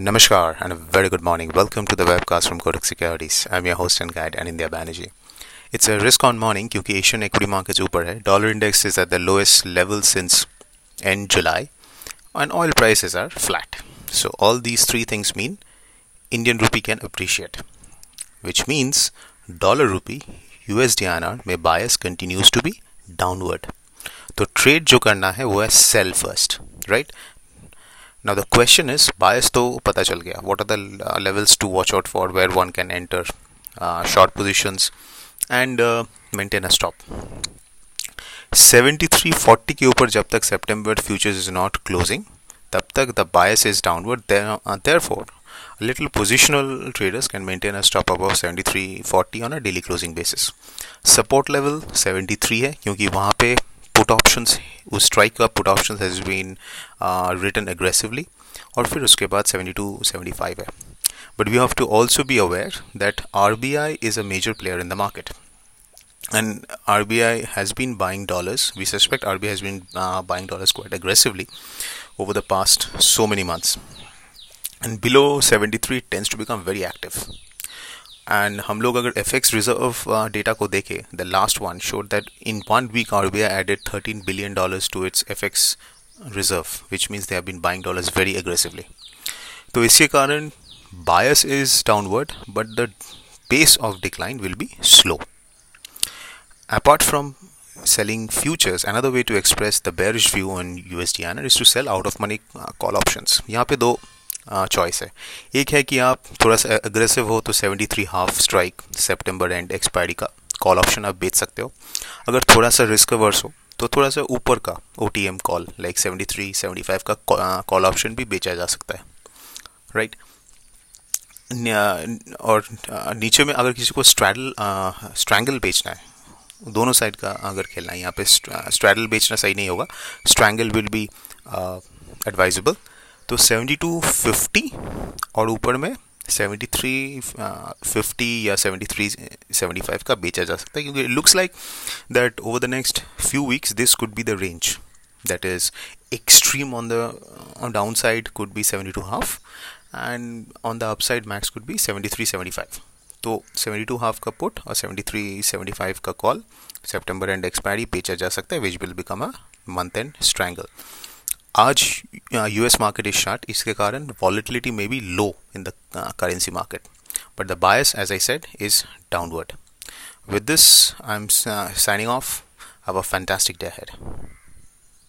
Namaskar and a very good morning. Welcome to the webcast from Kotak Securities. I'm your host and guide Anindya Banerjee. It's a risk on morning क्योंकि Asian equity markets ऊपर है. Dollar index is at the lowest level since end July and oil prices are flat. So all these three things mean Indian rupee can appreciate, which means dollar rupee USD INR में bias continues to be downward. तो trade जो करना है वो है cell first right Now the question is bias तो पता चल गया. What are the levels to watch out for where one can enter short positions and maintain a stop 7340 के ऊपर जब तक September future is not closing तब तक the bias is downward there for little positional traders can maintain a stop above seventy three forty on a daily closing basis support level seventy three है, क्योंकि वहाँ पे put option strike का put option has been written aggressively और फिर उसके बाद 72 75 है but we have to also be aware that RBI is a major player in the market and RBI has been buying dollars we suspect RBI has been uh, buying dollars quite aggressively over the past so many months and below 73 tends to become very active and हम लोग अगर F X reserve data को देखें the last one showed that in one week R B I added thirteen billion dollars to its F X reserve which means they have been buying dollars very aggressively तो इसके कारण bias is downward but the pace of decline will be slow. Apart from selling futures, another way to express the bearish view on USD is to sell out of money uh, call options. यहाँ पे दो choice है। एक है कि आप थोड़ा सा अग्रेसिव हो तो 73 हाफ़ स्ट्राइक सितंबर एंड एक्सपायरी का कॉल ऑप्शन आप बेच सकते हो। अगर थोड़ा सा रिस्क वर्स हो तो थोड़ा सा ऊपर का O T M call like 73 75 का कॉल ऑप्शन भी बेचा जा सकता है। राइट और नीचे में अगर किसी को स्ट्रैडल स्ट्रैंगल बेचना है, दोनों साइड का अगर खेलना है, यहाँ पे स्ट्रैडल बेचना सही नहीं होगा। स्ट्रैंगल विल बी एडवाइजेबल तो 72 50 और ऊपर में 73 50 या 73 75 का बेचा जा सकता है, क्योंकि looks like that over the next few weeks this could be the range that is extreme that is, extreme on the on downside could be 72 half and on the upside, max could be 73 75 तो 72 half का put और 73 75 का call सितंबर end expiry बेचा जा सकता है which will become a month end strangle आज US market is short इसके कारण volatility may be low in the currency market but the bias as I said is downward with this I am signing off have a fantastic day